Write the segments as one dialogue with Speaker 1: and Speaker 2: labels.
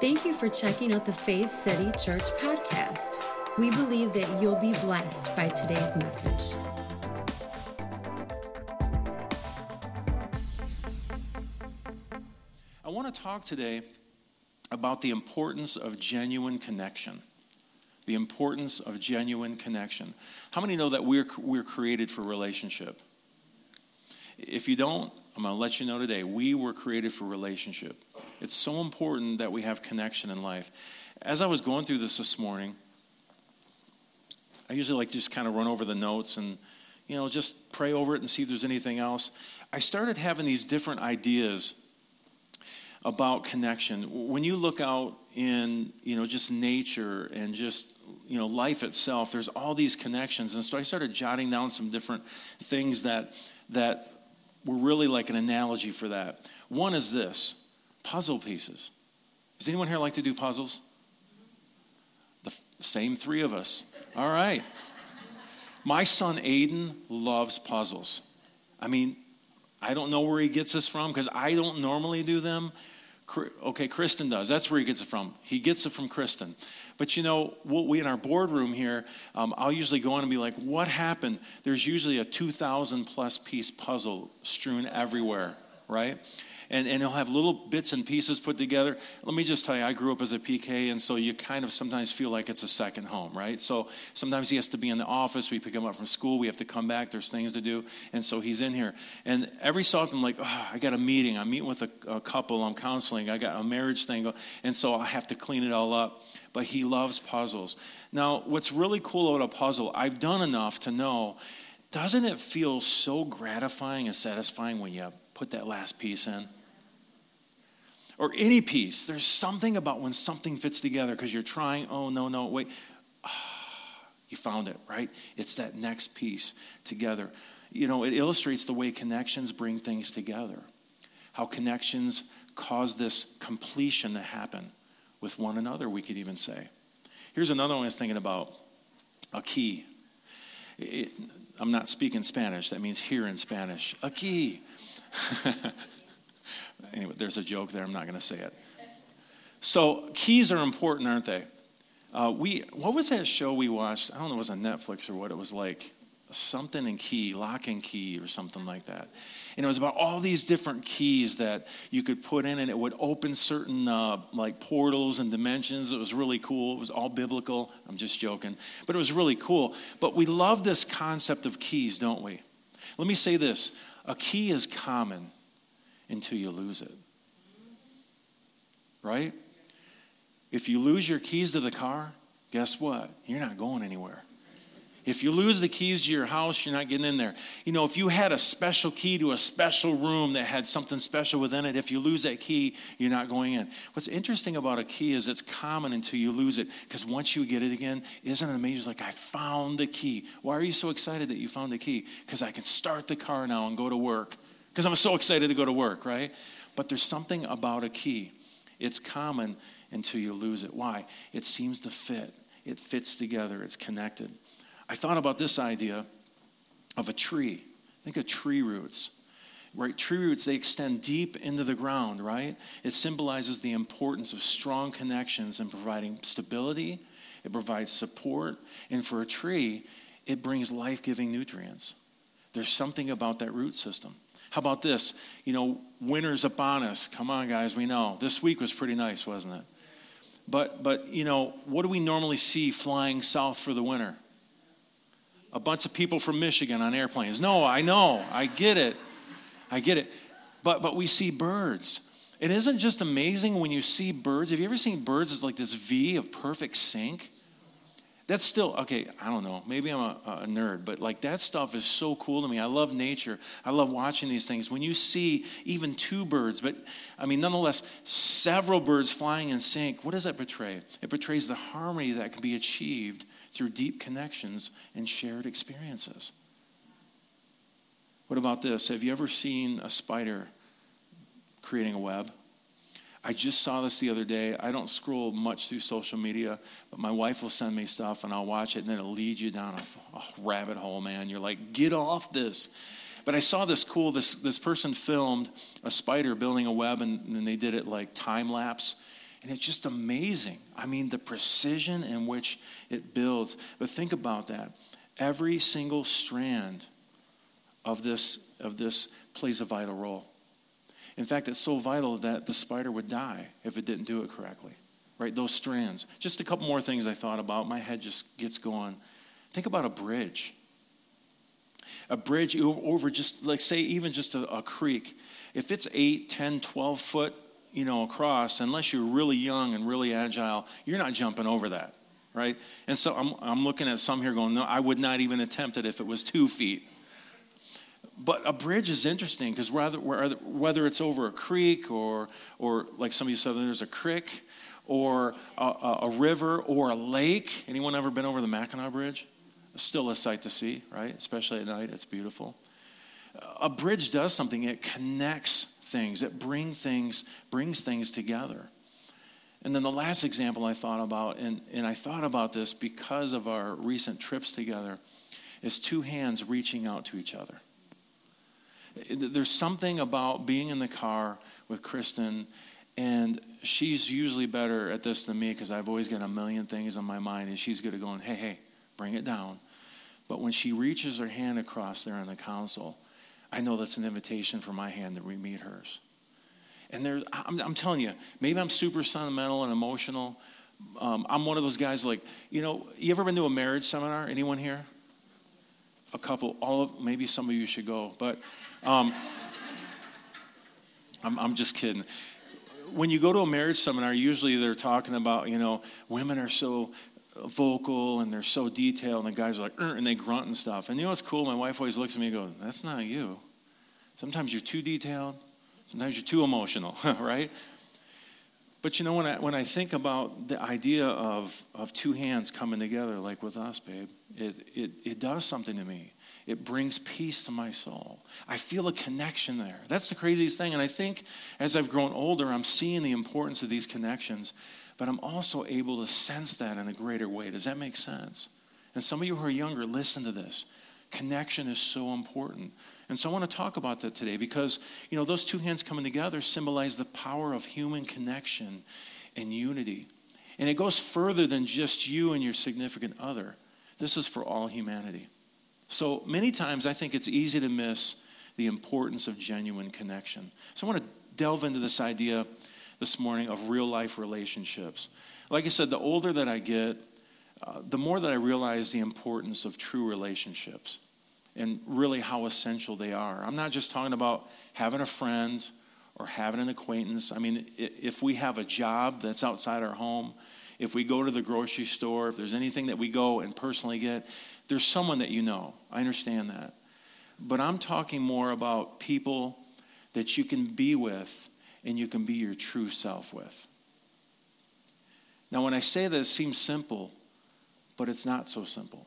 Speaker 1: Thank you for checking out the Faith City Church podcast. We believe that you'll be blessed by today's message.
Speaker 2: I want to talk today about the importance of genuine connection. The importance of genuine connection. How many know that we're, we're created for relationship? If you don't, I'm going to let you know today, we were created for relationship. It's so important that we have connection in life. As I was going through this this morning, I usually like just kind of run over the notes and, you know, just pray over it and see if there's anything else. I started having these different ideas about connection. When you look out in, you know, just nature and just, you know, life itself, there's all these connections. And so I started jotting down some different things that that were really like an analogy for that. One is this puzzle pieces. Does anyone here like to do puzzles? The f- same three of us. All right. My son Aiden loves puzzles. I mean, I don't know where he gets this from because I don't normally do them. Okay, Kristen does. That's where he gets it from. He gets it from Kristen. But you know, we in our boardroom here, um, I'll usually go in and be like, "What happened?" There's usually a 2,000 plus piece puzzle strewn everywhere, right? And, and he'll have little bits and pieces put together. Let me just tell you, I grew up as a PK, and so you kind of sometimes feel like it's a second home, right? So sometimes he has to be in the office. We pick him up from school. We have to come back. There's things to do. And so he's in here. And every so often, I'm like, oh, I got a meeting. I'm meeting with a, a couple. I'm counseling. I got a marriage thing. And so I have to clean it all up. But he loves puzzles. Now, what's really cool about a puzzle, I've done enough to know doesn't it feel so gratifying and satisfying when you put that last piece in? Or any piece. There's something about when something fits together because you're trying, oh, no, no, wait. you found it, right? It's that next piece together. You know, it illustrates the way connections bring things together, how connections cause this completion to happen with one another, we could even say. Here's another one I was thinking about a key. It, I'm not speaking Spanish, that means here in Spanish. A key. Anyway, there's a joke there. I'm not going to say it. So keys are important, aren't they? Uh, we what was that show we watched? I don't know, it was on Netflix or what it was like. Something in key, lock and key, or something like that. And it was about all these different keys that you could put in, and it would open certain uh, like portals and dimensions. It was really cool. It was all biblical. I'm just joking, but it was really cool. But we love this concept of keys, don't we? Let me say this: a key is common until you lose it. Right? If you lose your keys to the car, guess what? You're not going anywhere. If you lose the keys to your house, you're not getting in there. You know, if you had a special key to a special room that had something special within it, if you lose that key, you're not going in. What's interesting about a key is it's common until you lose it. Because once you get it again, isn't it amazing? Like, I found the key. Why are you so excited that you found the key? Because I can start the car now and go to work because I'm so excited to go to work, right? But there's something about a key. It's common until you lose it. Why? It seems to fit, it fits together, it's connected. I thought about this idea of a tree. Think of tree roots. Right, tree roots, they extend deep into the ground, right? It symbolizes the importance of strong connections and providing stability, it provides support, and for a tree, it brings life giving nutrients. There's something about that root system. How about this? You know, winter's upon us. Come on, guys, we know. This week was pretty nice, wasn't it? But, but you know, what do we normally see flying south for the winter? A bunch of people from Michigan on airplanes. No, I know. I get it. I get it. But, but we see birds. It isn't just amazing when you see birds. Have you ever seen birds as like this V of perfect sync? That's still okay i don't know maybe i'm a, a, nerd but like that stuff is so cool to me. I love nature. I love watching these things. When you see even two birds but i mean nonetheless several birds flying in sync what does that portray? It portrays the harmony that can be achieved through deep connections and shared experiences. What about this? Have you ever seen a spider creating a web I just saw this the other day. I don't scroll much through social media, but my wife will send me stuff and I'll watch it and then it'll lead you down a, a rabbit hole, man. You're like, get off this. But I saw this cool, this, this person filmed a spider building a web and, and they did it like time lapse. And it's just amazing. I mean, the precision in which it builds. But think about that. Every single strand of this, of this plays a vital role. In fact, it's so vital that the spider would die if it didn't do it correctly. Right? Those strands. Just a couple more things I thought about. My head just gets going. Think about a bridge. A bridge over just, like, say, even just a, a creek. If it's 8, 10, 12 foot you know, across, unless you're really young and really agile, you're not jumping over that, right? And so I'm, I'm looking at some here going, no, I would not even attempt it if it was two feet. But a bridge is interesting because whether, whether it's over a creek or, or like some of you said, there's a creek or a, a river or a lake. Anyone ever been over the Mackinac Bridge? Still a sight to see, right? Especially at night, it's beautiful. A bridge does something, it connects things, it bring things, brings things together. And then the last example I thought about, and, and I thought about this because of our recent trips together, is two hands reaching out to each other. There's something about being in the car with Kristen, and she's usually better at this than me because I've always got a million things on my mind, and she's good at going, hey, hey, bring it down. But when she reaches her hand across there on the console, I know that's an invitation for my hand to meet hers. And there's, I'm, I'm, telling you, maybe I'm super sentimental and emotional. Um, I'm one of those guys like, you know, you ever been to a marriage seminar? Anyone here? A couple, all of, maybe some of you should go, but um, I'm, I'm just kidding. When you go to a marriage seminar, usually they're talking about, you know, women are so vocal and they're so detailed, and the guys are like, and they grunt and stuff. And you know what's cool? My wife always looks at me and goes, That's not you. Sometimes you're too detailed, sometimes you're too emotional, right? But you know, when I, when I think about the idea of, of two hands coming together, like with us, babe, it, it, it does something to me. It brings peace to my soul. I feel a connection there. That's the craziest thing. And I think as I've grown older, I'm seeing the importance of these connections but I'm also able to sense that in a greater way. Does that make sense? And some of you who are younger, listen to this. Connection is so important. And so I want to talk about that today because, you know, those two hands coming together symbolize the power of human connection and unity. And it goes further than just you and your significant other. This is for all humanity. So many times I think it's easy to miss the importance of genuine connection. So I want to delve into this idea this morning of real life relationships. Like I said, the older that I get, uh, the more that I realize the importance of true relationships and really how essential they are. I'm not just talking about having a friend or having an acquaintance. I mean, if we have a job that's outside our home, if we go to the grocery store, if there's anything that we go and personally get, there's someone that you know. I understand that. But I'm talking more about people that you can be with and you can be your true self with. Now, when I say this, it seems simple, but it's not so simple.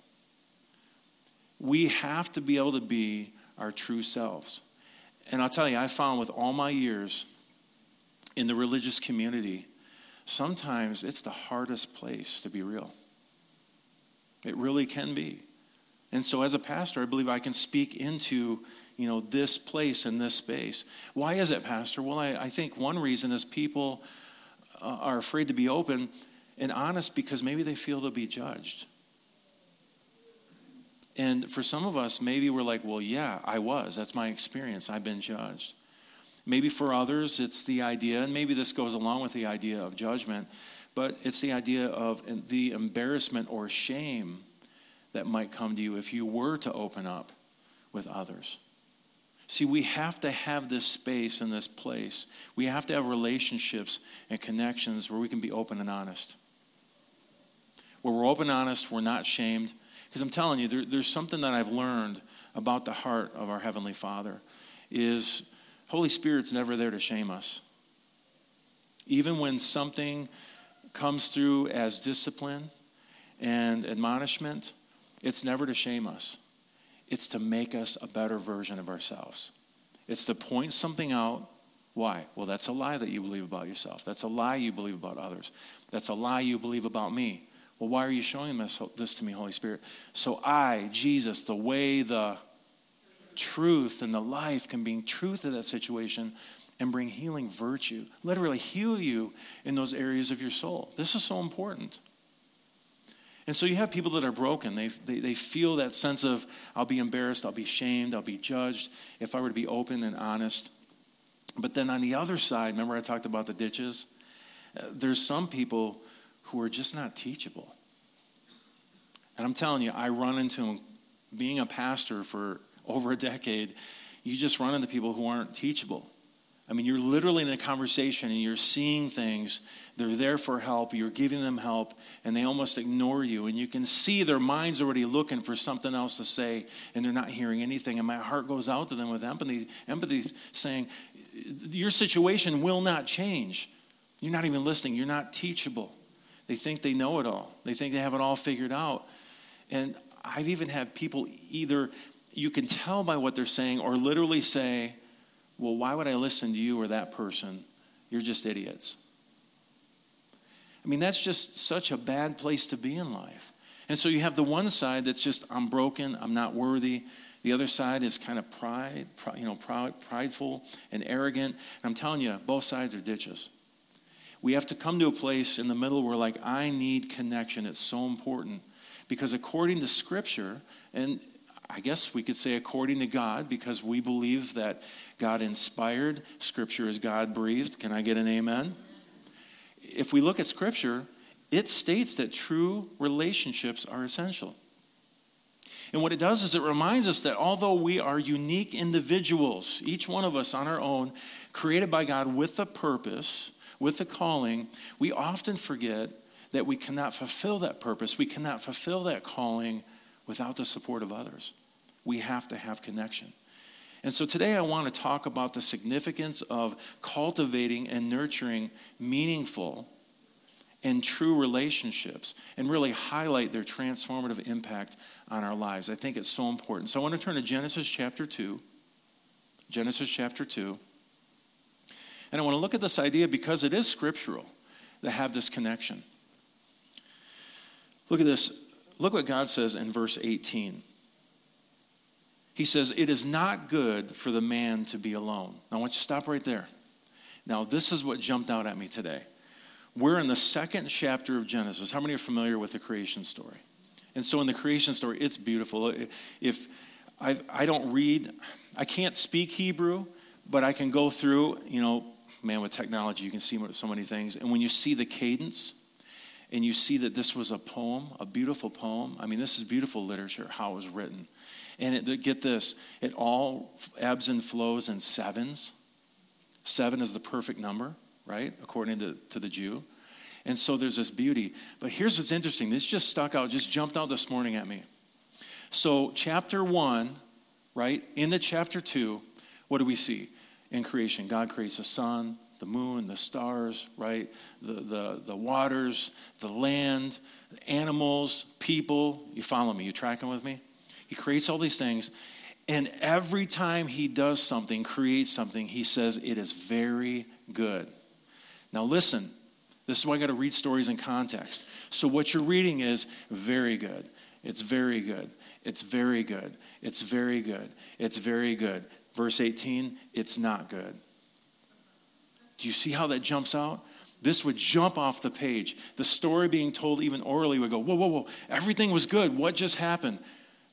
Speaker 2: We have to be able to be our true selves. And I'll tell you, I found with all my years in the religious community, sometimes it's the hardest place to be real. It really can be. And so, as a pastor, I believe I can speak into you know, this place and this space. Why is it, Pastor? Well, I, I think one reason is people uh, are afraid to be open and honest because maybe they feel they'll be judged. And for some of us, maybe we're like, well, yeah, I was. That's my experience. I've been judged. Maybe for others, it's the idea, and maybe this goes along with the idea of judgment, but it's the idea of the embarrassment or shame that might come to you if you were to open up with others. See, we have to have this space and this place. We have to have relationships and connections where we can be open and honest. Where we're open and honest, we're not shamed. Because I'm telling you, there, there's something that I've learned about the heart of our Heavenly Father is Holy Spirit's never there to shame us. Even when something comes through as discipline and admonishment, it's never to shame us. It's to make us a better version of ourselves. It's to point something out. Why? Well, that's a lie that you believe about yourself. That's a lie you believe about others. That's a lie you believe about me. Well, why are you showing this, this to me, Holy Spirit? So I, Jesus, the way, the truth, and the life can bring truth to that situation and bring healing virtue, literally heal you in those areas of your soul. This is so important. And so you have people that are broken. They, they, they feel that sense of, I'll be embarrassed, I'll be shamed, I'll be judged if I were to be open and honest. But then on the other side, remember I talked about the ditches? Uh, there's some people who are just not teachable. And I'm telling you, I run into them being a pastor for over a decade. You just run into people who aren't teachable. I mean, you're literally in a conversation and you're seeing things. They're there for help. You're giving them help, and they almost ignore you. And you can see their mind's already looking for something else to say, and they're not hearing anything. And my heart goes out to them with empathy, empathy saying, Your situation will not change. You're not even listening. You're not teachable. They think they know it all, they think they have it all figured out. And I've even had people either, you can tell by what they're saying, or literally say, well, why would I listen to you or that person? You're just idiots. I mean, that's just such a bad place to be in life. And so you have the one side that's just, I'm broken, I'm not worthy. The other side is kind of pride, you know, prideful and arrogant. And I'm telling you, both sides are ditches. We have to come to a place in the middle where, like, I need connection. It's so important. Because according to Scripture, and I guess we could say according to God, because we believe that God inspired, Scripture is God breathed. Can I get an amen? If we look at Scripture, it states that true relationships are essential. And what it does is it reminds us that although we are unique individuals, each one of us on our own, created by God with a purpose, with a calling, we often forget that we cannot fulfill that purpose, we cannot fulfill that calling without the support of others we have to have connection. And so today I want to talk about the significance of cultivating and nurturing meaningful and true relationships and really highlight their transformative impact on our lives. I think it's so important. So I want to turn to Genesis chapter 2. Genesis chapter 2. And I want to look at this idea because it is scriptural to have this connection. Look at this. Look what God says in verse 18. He says, It is not good for the man to be alone. Now, I want you to stop right there. Now, this is what jumped out at me today. We're in the second chapter of Genesis. How many are familiar with the creation story? And so, in the creation story, it's beautiful. If I, I don't read, I can't speak Hebrew, but I can go through, you know, man, with technology, you can see so many things. And when you see the cadence, and you see that this was a poem, a beautiful poem. I mean, this is beautiful literature, how it was written. And it, get this, it all ebbs and flows in sevens. Seven is the perfect number, right? According to, to the Jew. And so there's this beauty. But here's what's interesting. This just stuck out, just jumped out this morning at me. So, chapter one, right? In the chapter two, what do we see in creation? God creates the sun, the moon, the stars, right? The, the, the waters, the land, animals, people. You follow me? You tracking with me? He creates all these things. And every time he does something, creates something, he says, It is very good. Now, listen, this is why I got to read stories in context. So, what you're reading is very good. It's very good. It's very good. It's very good. It's very good. Verse 18, it's not good. Do you see how that jumps out? This would jump off the page. The story being told even orally would go, whoa, whoa, whoa, everything was good. What just happened?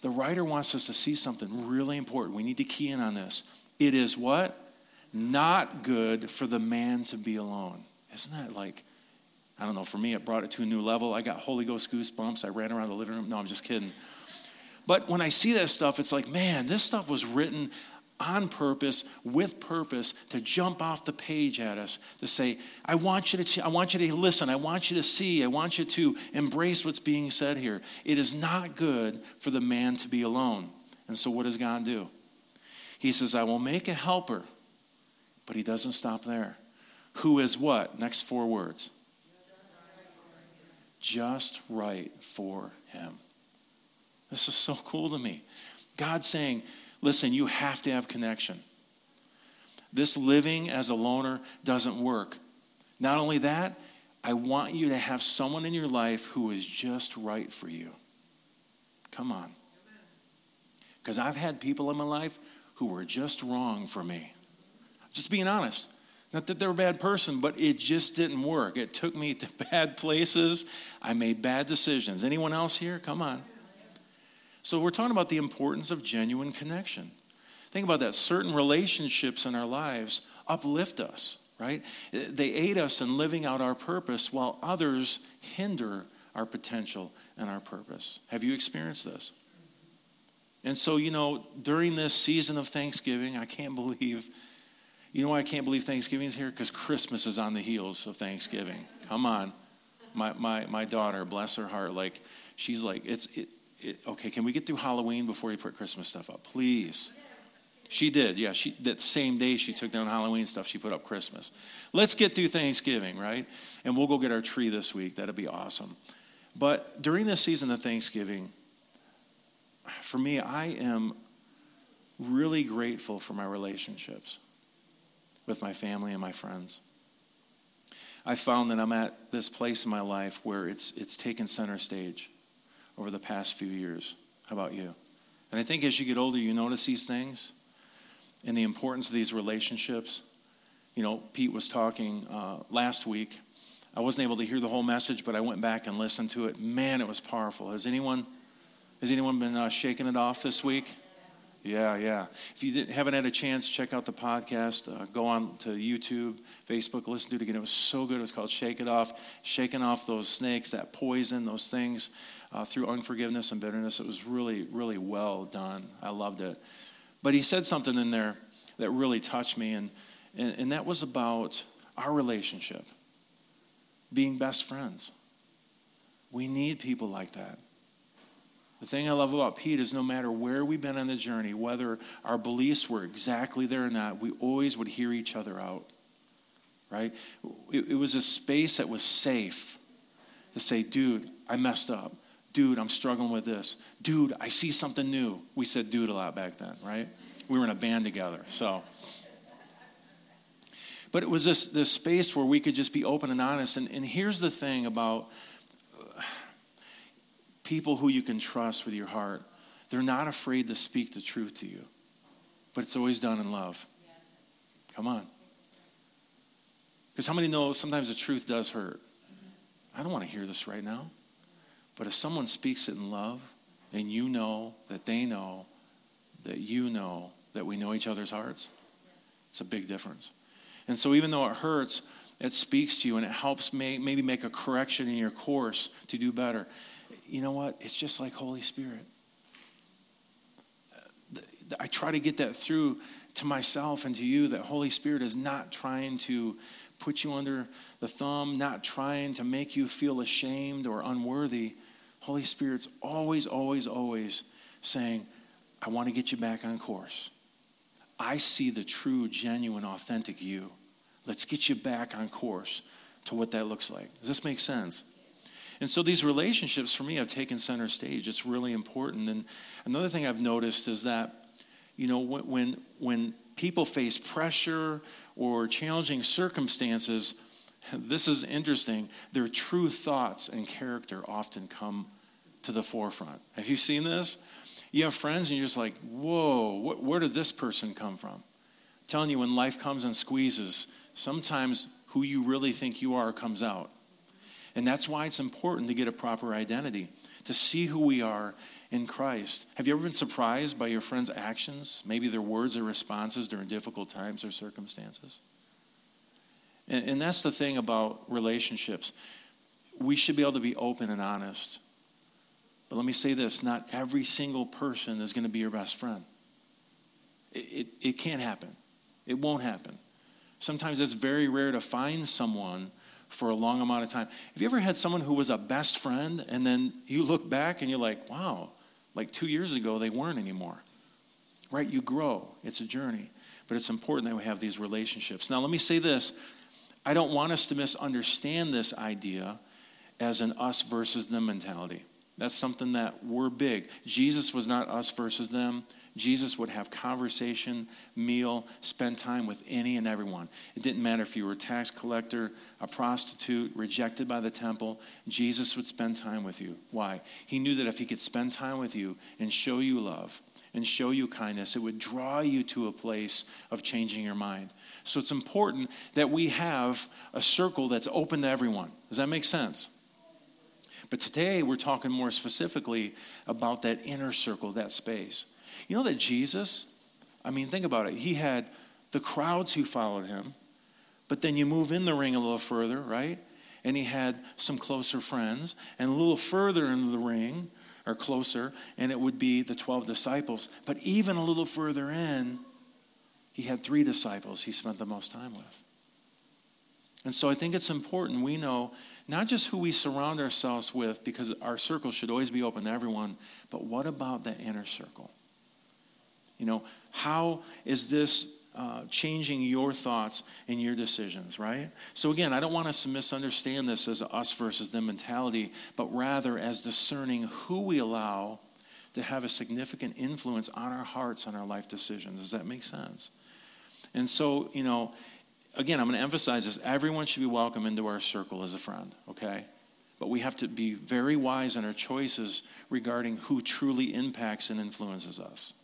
Speaker 2: The writer wants us to see something really important. We need to key in on this. It is what? Not good for the man to be alone. Isn't that like, I don't know, for me, it brought it to a new level. I got Holy Ghost goosebumps. I ran around the living room. No, I'm just kidding. But when I see that stuff, it's like, man, this stuff was written on purpose, with purpose, to jump off the page at us, to say, I want you to, I want you to listen, I want you to see, I want you to embrace what's being said here. It is not good for the man to be alone. And so, what does God do? He says, I will make a helper, but he doesn't stop there. Who is what? Next four words. Just right for him. This is so cool to me. God saying, Listen, you have to have connection. This living as a loner doesn't work. Not only that, I want you to have someone in your life who is just right for you. Come on. Because I've had people in my life who were just wrong for me. Just being honest. Not that they're a bad person, but it just didn't work. It took me to bad places. I made bad decisions. Anyone else here? Come on. So, we're talking about the importance of genuine connection. Think about that. Certain relationships in our lives uplift us, right? They aid us in living out our purpose while others hinder our potential and our purpose. Have you experienced this? And so, you know, during this season of Thanksgiving, I can't believe, you know why I can't believe Thanksgiving is here? Because Christmas is on the heels of Thanksgiving. Come on. My, my, my daughter, bless her heart, like, she's like, it's, it, it, okay, can we get through Halloween before you put Christmas stuff up? Please. She did, yeah. She that same day she took down Halloween stuff, she put up Christmas. Let's get through Thanksgiving, right? And we'll go get our tree this week. That'd be awesome. But during this season of Thanksgiving, for me, I am really grateful for my relationships with my family and my friends. I found that I'm at this place in my life where it's, it's taken center stage over the past few years. How about you? And I think as you get older, you notice these things and the importance of these relationships. You know, Pete was talking uh, last week. I wasn't able to hear the whole message, but I went back and listened to it. Man, it was powerful. Has anyone has anyone been uh, shaking it off this week? Yeah, yeah. If you haven't had a chance, check out the podcast. Uh, go on to YouTube, Facebook, listen to it again. It was so good. It was called Shake It Off. Shaking off those snakes, that poison, those things uh, through unforgiveness and bitterness. It was really, really well done. I loved it. But he said something in there that really touched me, and, and, and that was about our relationship being best friends. We need people like that. The thing I love about Pete is no matter where we've been on the journey, whether our beliefs were exactly there or not, we always would hear each other out. Right? It, it was a space that was safe to say, dude, I messed up. Dude, I'm struggling with this. Dude, I see something new. We said dude a lot back then, right? We were in a band together. So but it was this, this space where we could just be open and honest. And, and here's the thing about people who you can trust with your heart. They're not afraid to speak the truth to you, but it's always done in love. Come on. Because how many know sometimes the truth does hurt? I don't want to hear this right now. But if someone speaks it in love, and you know that they know that you know that we know each other's hearts, it's a big difference. And so, even though it hurts, it speaks to you and it helps maybe make a correction in your course to do better you know what? It's just like Holy Spirit. I try to get that through to myself and to you that Holy Spirit is not trying to put you under the thumb, not trying to make you feel ashamed or unworthy. Holy Spirit's always, always, always saying, I want to get you back on course. I see the true, genuine, authentic you. Let's get you back on course to what that looks like. Does this make sense? And so these relationships for me have taken center stage. It's really important. And another thing I've noticed is that, you know, when, when people face pressure or challenging circumstances, this is interesting. Their true thoughts and character often come to the forefront. Have you seen this? You have friends and you're just like, whoa, where did this person come from? I'm telling you, when life comes and squeezes, sometimes who you really think you are comes out. And that's why it's important to get a proper identity, to see who we are in Christ. Have you ever been surprised by your friend's actions, maybe their words or responses during difficult times or circumstances? And, and that's the thing about relationships. We should be able to be open and honest. But let me say this not every single person is going to be your best friend. It, it, it can't happen, it won't happen. Sometimes it's very rare to find someone for a long amount of time. Have you ever had someone who was a best friend and then you look back and you're like, wow, like two years ago they weren't anymore? Right? You grow, it's a journey. But it's important that we have these relationships. Now, let me say this I don't want us to misunderstand this idea as an us versus them mentality. That's something that we're big. Jesus was not us versus them. Jesus would have conversation, meal, spend time with any and everyone. It didn't matter if you were a tax collector, a prostitute, rejected by the temple, Jesus would spend time with you. Why? He knew that if he could spend time with you and show you love and show you kindness, it would draw you to a place of changing your mind. So it's important that we have a circle that's open to everyone. Does that make sense? But today we're talking more specifically about that inner circle, that space. You know that Jesus, I mean, think about it. He had the crowds who followed him, but then you move in the ring a little further, right? And he had some closer friends, and a little further into the ring, or closer, and it would be the 12 disciples. But even a little further in, he had three disciples he spent the most time with. And so I think it's important we know not just who we surround ourselves with, because our circle should always be open to everyone, but what about the inner circle? You know, how is this uh, changing your thoughts and your decisions, right? So, again, I don't want us to misunderstand this as us versus them mentality, but rather as discerning who we allow to have a significant influence on our hearts, on our life decisions. Does that make sense? And so, you know, again, I'm going to emphasize this everyone should be welcome into our circle as a friend, okay? But we have to be very wise in our choices regarding who truly impacts and influences us.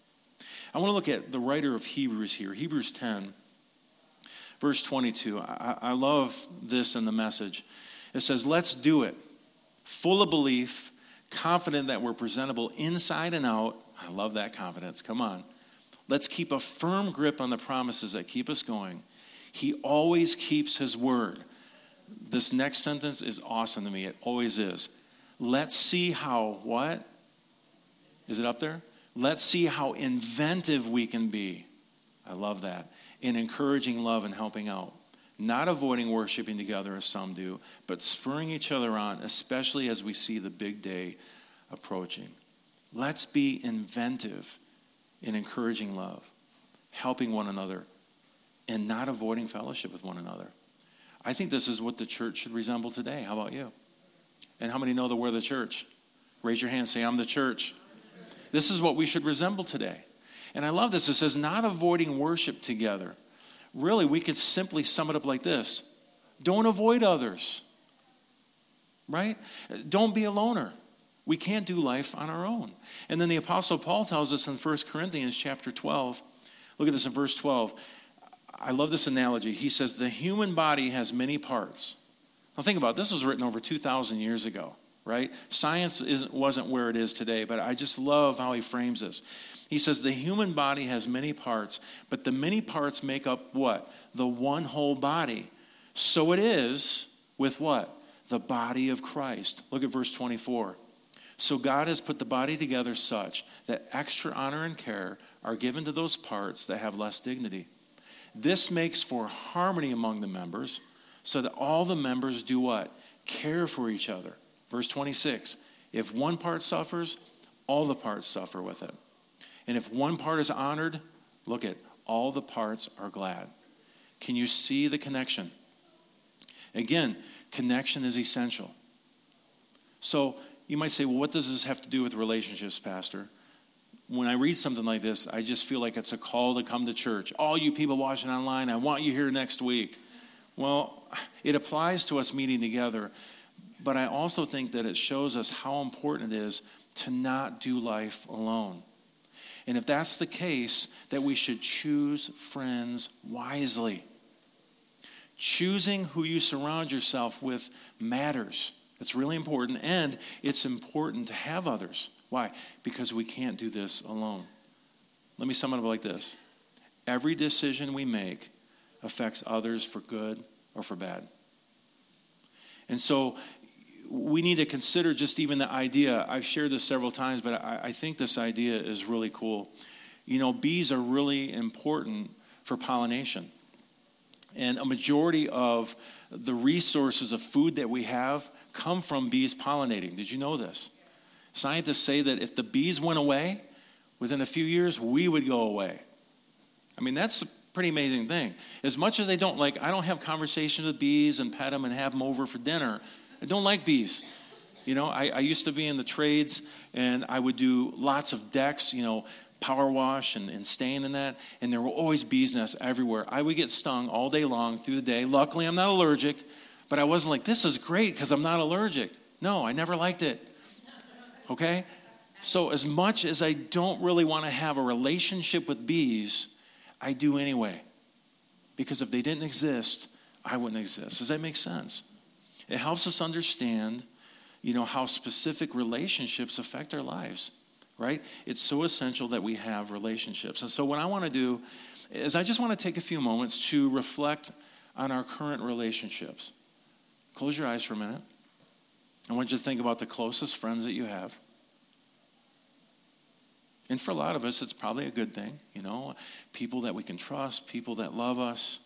Speaker 2: I want to look at the writer of Hebrews here, Hebrews 10, verse 22. I, I love this in the message. It says, Let's do it, full of belief, confident that we're presentable inside and out. I love that confidence. Come on. Let's keep a firm grip on the promises that keep us going he always keeps his word. This next sentence is awesome to me. It always is. Let's see how, what? Is it up there? Let's see how inventive we can be. I love that. In encouraging love and helping out. Not avoiding worshiping together as some do, but spurring each other on, especially as we see the big day approaching. Let's be inventive in encouraging love, helping one another, and not avoiding fellowship with one another. I think this is what the church should resemble today. How about you? And how many know that we're the church? Raise your hand, say, I'm the church. This is what we should resemble today. And I love this. It says, not avoiding worship together. Really, we could simply sum it up like this don't avoid others, right? Don't be a loner. We can't do life on our own. And then the Apostle Paul tells us in 1 Corinthians chapter 12, look at this in verse 12. I love this analogy. He says, The human body has many parts. Now, think about it. this was written over 2,000 years ago, right? Science wasn't where it is today, but I just love how he frames this. He says, The human body has many parts, but the many parts make up what? The one whole body. So it is with what? The body of Christ. Look at verse 24. So God has put the body together such that extra honor and care are given to those parts that have less dignity this makes for harmony among the members so that all the members do what? Care for each other. Verse 26 If one part suffers, all the parts suffer with it. And if one part is honored, look at all the parts are glad. Can you see the connection? Again, connection is essential. So you might say, well, what does this have to do with relationships, Pastor? When I read something like this, I just feel like it's a call to come to church. All you people watching online, I want you here next week. Well, it applies to us meeting together, but I also think that it shows us how important it is to not do life alone. And if that's the case, that we should choose friends wisely. Choosing who you surround yourself with matters. It's really important, and it's important to have others. Why? Because we can't do this alone. Let me sum it up like this every decision we make affects others for good or for bad. And so we need to consider just even the idea. I've shared this several times, but I, I, think this idea is really cool. You know, bees are really important for pollination. And a majority of the resources of food that we have come from bees pollinating. Did you know this? Scientists say that if the bees went away, within a few years, we would go away. I mean, that's a pretty amazing thing. As much as they don't like, I don't have conversations with bees and pet them and have them over for dinner. I don't like bees. You know, I, I used to be in the trades and I would do lots of decks, you know, power wash and, and staying in that, and there were always bees' nests everywhere. I would get stung all day long through the day. Luckily, I'm not allergic, but I wasn't like, this is great because I'm not allergic. No, I never liked it. Okay? So, as much as I don't really want to have a relationship with bees, I do anyway. Because if they didn't exist, I wouldn't exist. Does that make sense? It helps us understand, you know, how specific relationships affect our lives right? It's so essential that we have relationships. And so, what I want to do is I just want to take a few moments to reflect on our current relationships. Close your eyes for a minute. I want you to think about the closest friends that you have. And for a lot of us, it's probably a good thing, you know, people that we can trust, people that love us.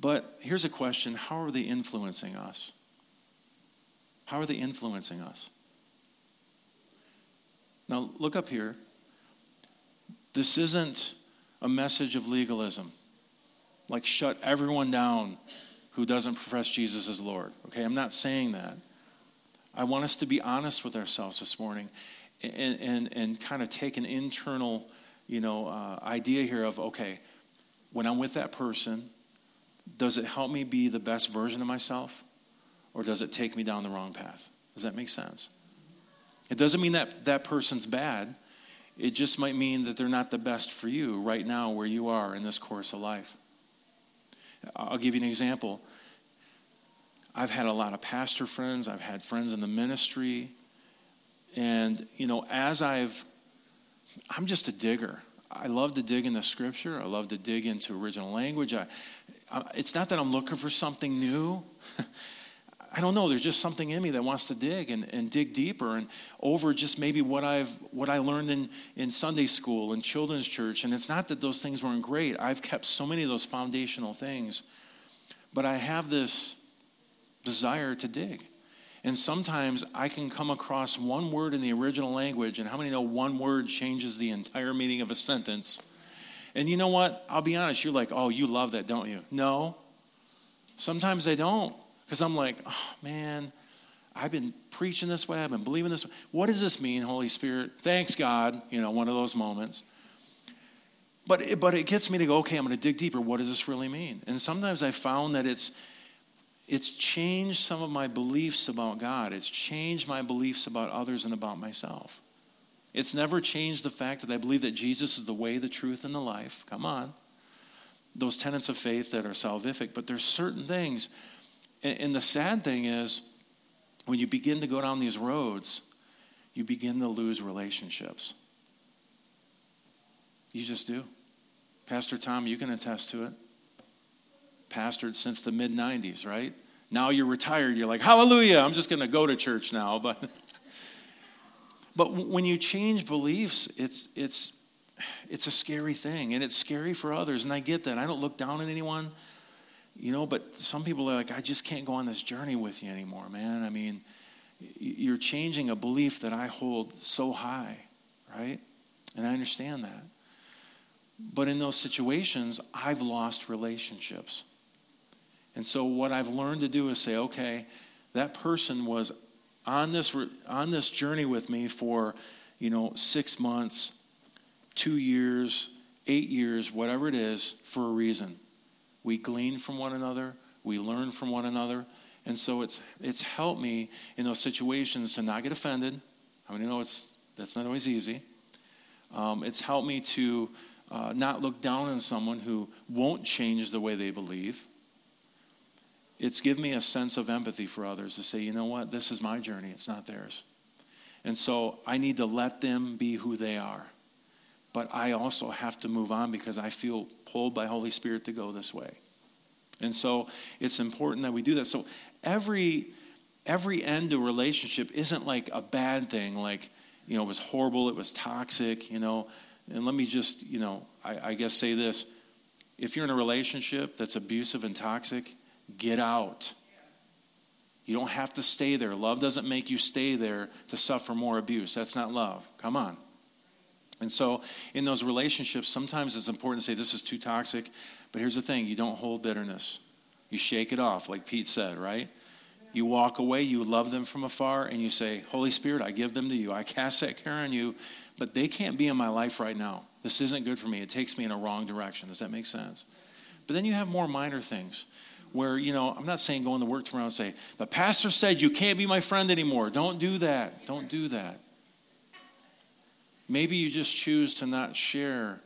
Speaker 2: But here's a question how are they influencing us? How are they influencing us? Now, look up here. This isn't a message of legalism, like shut everyone down who doesn't profess Jesus as Lord. Okay, I'm not saying that. I want us to be honest with ourselves this morning and, and, and kind of take an internal you know, uh, idea here of okay, when I'm with that person, does it help me be the best version of myself or does it take me down the wrong path? Does that make sense? It doesn't mean that that person's bad. It just might mean that they're not the best for you right now where you are in this course of life. I'll give you an example. I've had a lot of pastor friends, I've had friends in the ministry, and you know, as I've I'm just a digger. I love to dig into scripture. I love to dig into original language. I, I, it's not that I'm looking for something new. I don't know, there's just something in me that wants to dig and, and dig deeper and over just maybe what I've what I learned in, in Sunday school and children's church. And it's not that those things weren't great. I've kept so many of those foundational things. But I have this desire to dig. And sometimes I can come across one word in the original language, and how many know one word changes the entire meaning of a sentence? And you know what? I'll be honest, you're like, oh, you love that, don't you? No. Sometimes I don't. Because I'm like, oh man, I've been preaching this way, I've been believing this way. What does this mean, Holy Spirit? Thanks, God. You know, one of those moments. But it, but it gets me to go, okay, I'm going to dig deeper. What does this really mean? And sometimes I found that it's it's changed some of my beliefs about God. It's changed my beliefs about others and about myself. It's never changed the fact that I believe that Jesus is the way, the truth, and the life. Come on. Those tenets of faith that are salvific, but there's certain things and, the sad thing is, when you begin to go down these roads, you begin to lose relationships. You just do. Pastor Tom, you can attest to it. Pastored since the mid 90s, right? Now you're retired, you're like, hallelujah, I'm just going to go to church now. But, but when you change beliefs, it's, it's, it's a scary thing, and it's scary for others. And I get that. I don't look down on anyone. You know, but some people are like, I just can't go on this journey with you anymore, man. I mean, you're changing a belief that I hold so high, right? And I understand that. But in those situations, I've lost relationships. And so what I've learned to do is say, okay, that person was on this on this journey with me for, you know, 6 months, 2 years, 8 years, whatever it is, for a reason. We glean from one another, we learn from one another. And so it's, it's helped me in those situations to not get offended. I mean, you know, it's, that's not always easy. Um, it's helped me to uh, not look down on someone who won't change the way they believe. It's given me a sense of empathy for others to say, you know what, this is my journey, it's not theirs. And so I need to let them be who they are but I also have to move on because I feel pulled by Holy Spirit to go this way. And so it's important that we do that. So every every end to a relationship isn't like a bad thing, like, you know, it was horrible, it was toxic, you know. And let me just, you know, I, I guess say this. If you're in a relationship that's abusive and toxic, get out. You don't have to stay there. Love doesn't make you stay there to suffer more abuse. That's not love. Come on. And so, in those relationships, sometimes it's important to say, This is too toxic. But here's the thing you don't hold bitterness, you shake it off, like Pete said, right? You walk away, you love them from afar, and you say, Holy Spirit, I give them to you. I cast that care on you, but they can't be in my life right now. This isn't good for me. It takes me in a wrong direction. Does that make sense? But then you have more minor things where, you know, I'm not saying go into work tomorrow and say, the pastor said you can't be my friend anymore. Don't do that. Don't do that. Maybe you just choose to not share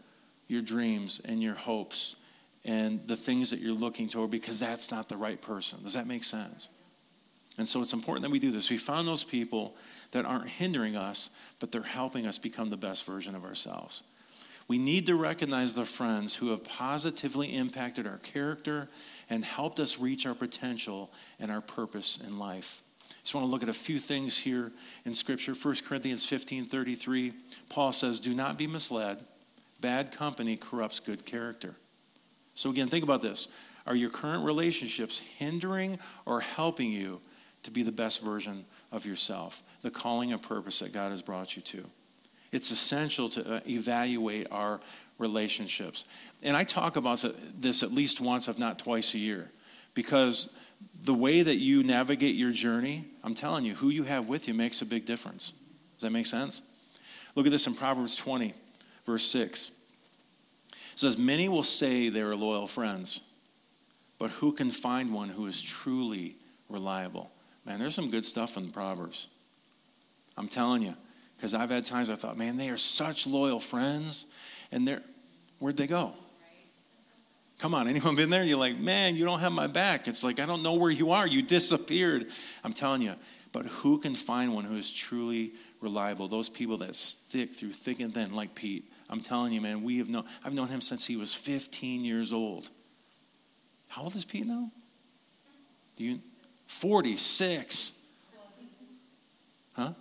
Speaker 2: your dreams and your hopes and the things that you're looking toward because that's not the right person. Does that make sense? And so it's important that we do this. We found those people that aren't hindering us, but they're helping us become the best version of ourselves. We need to recognize the friends who have positively impacted our character and helped us reach our potential and our purpose in life. Just want to look at a few things here in Scripture. 1 Corinthians 15 33, Paul says, Do not be misled. Bad company corrupts good character. So, again, think about this. Are your current relationships hindering or helping you to be the best version of yourself, the calling and purpose that God has brought you to. It's essential to uh, evaluate our relationships. And I talk about this at least once, if not twice a year, because the way that you navigate your journey, I'm telling you, who you have with you makes a big difference. Does that make sense? Look at this in Proverbs 20, verse 6. It says, Many will say they are loyal friends, but who can find one who is truly reliable? Man, there's some good stuff in the Proverbs. I'm telling you. Because I've had times I thought, man, they are such loyal friends. And they're, where'd they go? Come on, anyone been there? You're like, man, you don't have my back. It's like, I don't know where you are. You disappeared. I'm telling you. But who can find one who is truly reliable? Those people that stick through thick and thin, like Pete. I'm telling you, man, we have known, I've known him since he was 15 years old. How old is Pete now? Do you, 46. Huh?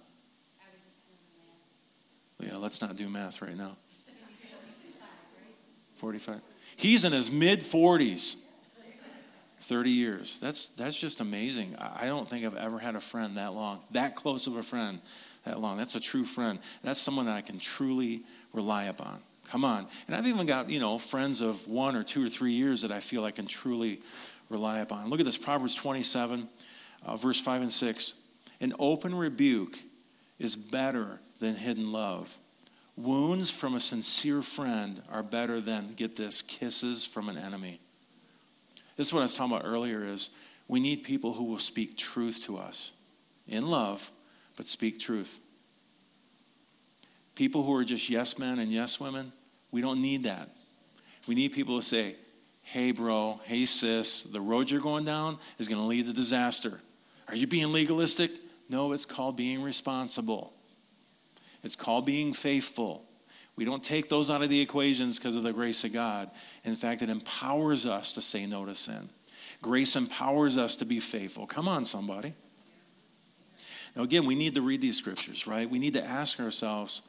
Speaker 2: Yeah, let's not do math right now. 45. He's in his mid 40s. 30 years. That's, that's just amazing. I don't think I've ever had a friend that long, that close of a friend that long. That's a true friend. That's someone that I can truly rely upon. Come on. And I've even got, you know, friends of one or two or three years that I feel I can truly rely upon. Look at this Proverbs 27, uh, verse 5 and 6. An open rebuke is better than hidden love. Wounds from a sincere friend are better than, get this, kisses from an enemy. This is what I was talking about earlier is we need people who will speak truth to us in love, but speak truth. People who are just yes men and yes women, we don't need that. We need people to say, hey, bro, hey, sis, the road you're going down is going to lead to disaster. Are you being legalistic? No, it's called being responsible. It's called being faithful. We don't take those out of the equations because of the grace of God. In fact, it empowers us to say no to sin. Grace empowers us to be faithful. Come on, somebody. Now, again, we need to read these scriptures, right? We need to ask ourselves,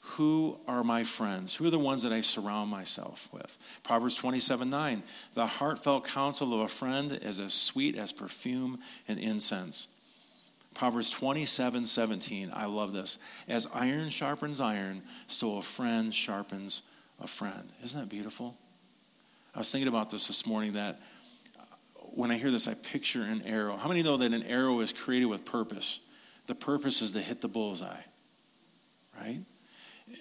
Speaker 2: who are my friends? Who are the ones that I surround myself with? Proverbs 27 9. The heartfelt counsel of a friend is as sweet as perfume and incense. Proverbs 27 17. I love this. As iron sharpens iron, so a friend sharpens a friend. Isn't that beautiful? I was thinking about this this morning that when I hear this, I picture an arrow. How many know that an arrow is created with purpose? The purpose is to hit the bullseye, right?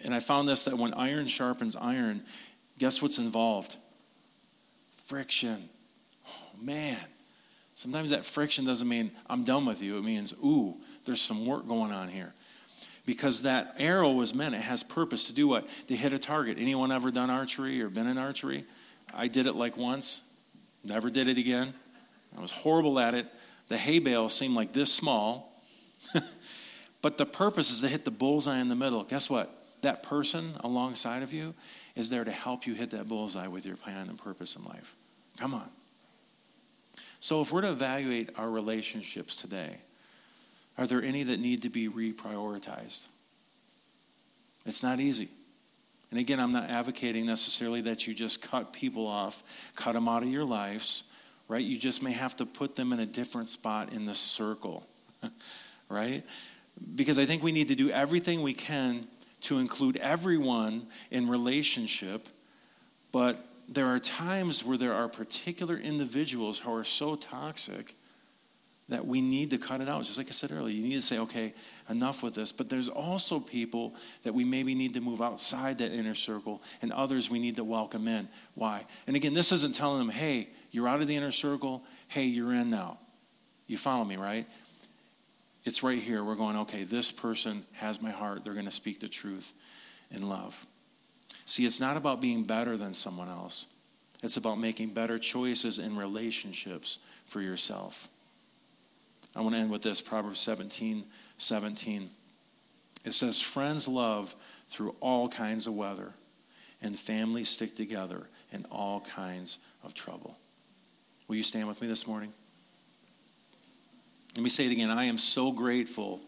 Speaker 2: And I found this that when iron sharpens iron, guess what's involved? Friction. Oh, man. Sometimes that friction doesn't mean I'm done with you. It means, ooh, there's some work going on here. Because that arrow was meant, it has purpose to do what? To hit a target. Anyone ever done archery or been in archery? I did it like once, never did it again. I was horrible at it. The hay bale seemed like this small. but the purpose is to hit the bullseye in the middle. Guess what? that person alongside of you is there to help you hit that bullseye with your plan and purpose in life. Come on. So, if we're to evaluate our relationships today, are there any that need to be reprioritized? It's not easy. And again, I'm not advocating necessarily that you just cut people off, cut them out of your lives, right? You just may have to put them in a different spot in the circle, right? Because I think we need to do everything we can to include everyone in relationship, but there are times where there are particular individuals who are so toxic that we need to cut it out. Just like I said earlier, you need to say, okay, enough with this. But there's also people that we maybe need to move outside that inner circle, and others we need to welcome in. Why? And again, this isn't telling them, hey, you're out of the inner circle, hey, you're in now. You follow me, right? It's right here. We're going, okay, this person has my heart. They're going to speak the truth in love. See, it's not about being better than someone else, it's about making better choices in relationships for yourself. I want to end with this Proverbs 17 17. It says, Friends love through all kinds of weather, and families stick together in all kinds of trouble. Will you stand with me this morning? Let me say it again. I am so grateful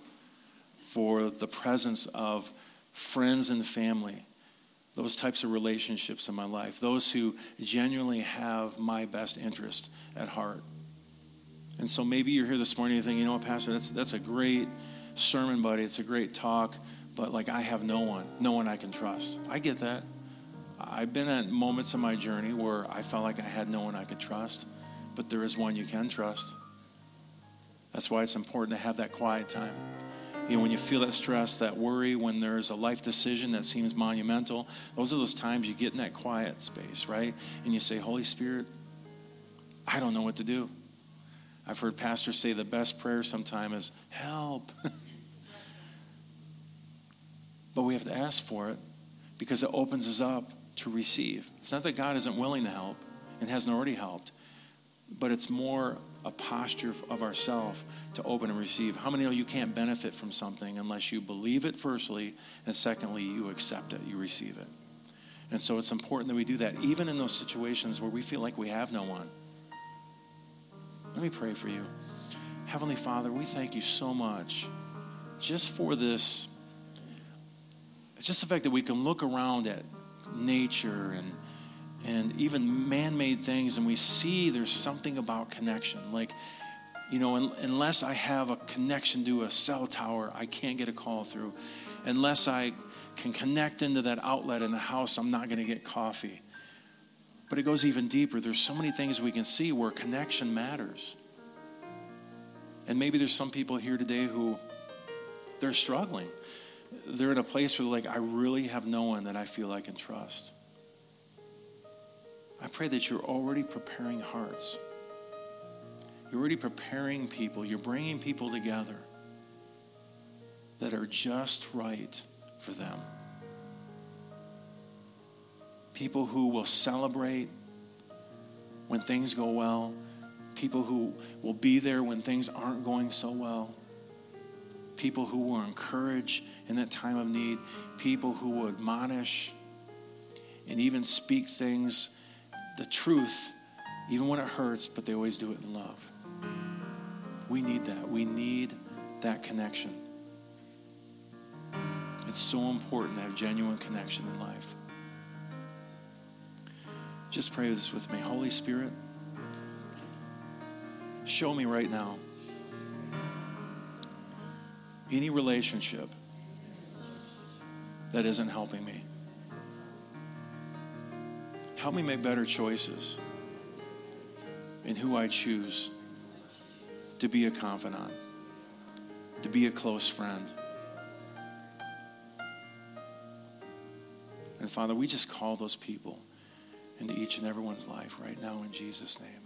Speaker 2: for the presence of friends and family, those types of relationships in my life, those who genuinely have my best interest at heart. And so maybe you're here this morning and you think, you know what, Pastor, that's, that's a great sermon, buddy. It's a great talk, but like I have no one, no one I can trust. I get that. I've been at moments in my journey where I felt like I had no one I could trust, but there is one you can trust. That's why it's important to have that quiet time. Know, when you feel that stress, that worry, when there's a life decision that seems monumental, those are those times you get in that quiet space, right? And you say, Holy Spirit, I don't know what to do. I've heard pastors say the best prayer sometime is help. but we have to ask for it because it opens us up to receive. It's not that God isn't willing to help and hasn't already helped, but it's more a posture of ourself to open and receive. How many know you can't benefit from something unless you believe it firstly, and secondly, you accept it, you receive it. And so it's important that we do that, even in those situations where we feel like we have no one. Let me pray for you. Heavenly Father, we thank you so much just for this, just the fact that we can look around at nature and and even man-made things and we see there's something about connection like you know unless i have a connection to a cell tower i can't get a call through unless i can connect into that outlet in the house i'm not going to get coffee but it goes even deeper. There's so many things we can see where connection matters. And maybe there's some people here today who they're struggling. They're in a place where like, I really have no one that I feel I can trust. I pray that you're already preparing hearts. You're already preparing people. You're bringing people together that are just right for them people who will celebrate when things go well, people who will be there when things aren't going so well, people who will encourage in that time of need, people who will admonish and even speak things, the truth, even when it hurts, but they always do it in love. We need that. We need that connection. It's so important to have genuine connection in life. Just pray this with me. Holy Spirit, show me right now any relationship that isn't helping me. Help me make better choices in who I choose to be a confidant, to be a close friend. And Father, we just call those people into each and everyone's life right now in Jesus' name.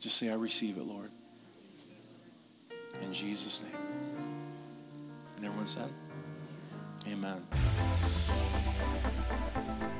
Speaker 2: Just say, I receive it, Lord. In Jesus' name. And everyone said, Amen.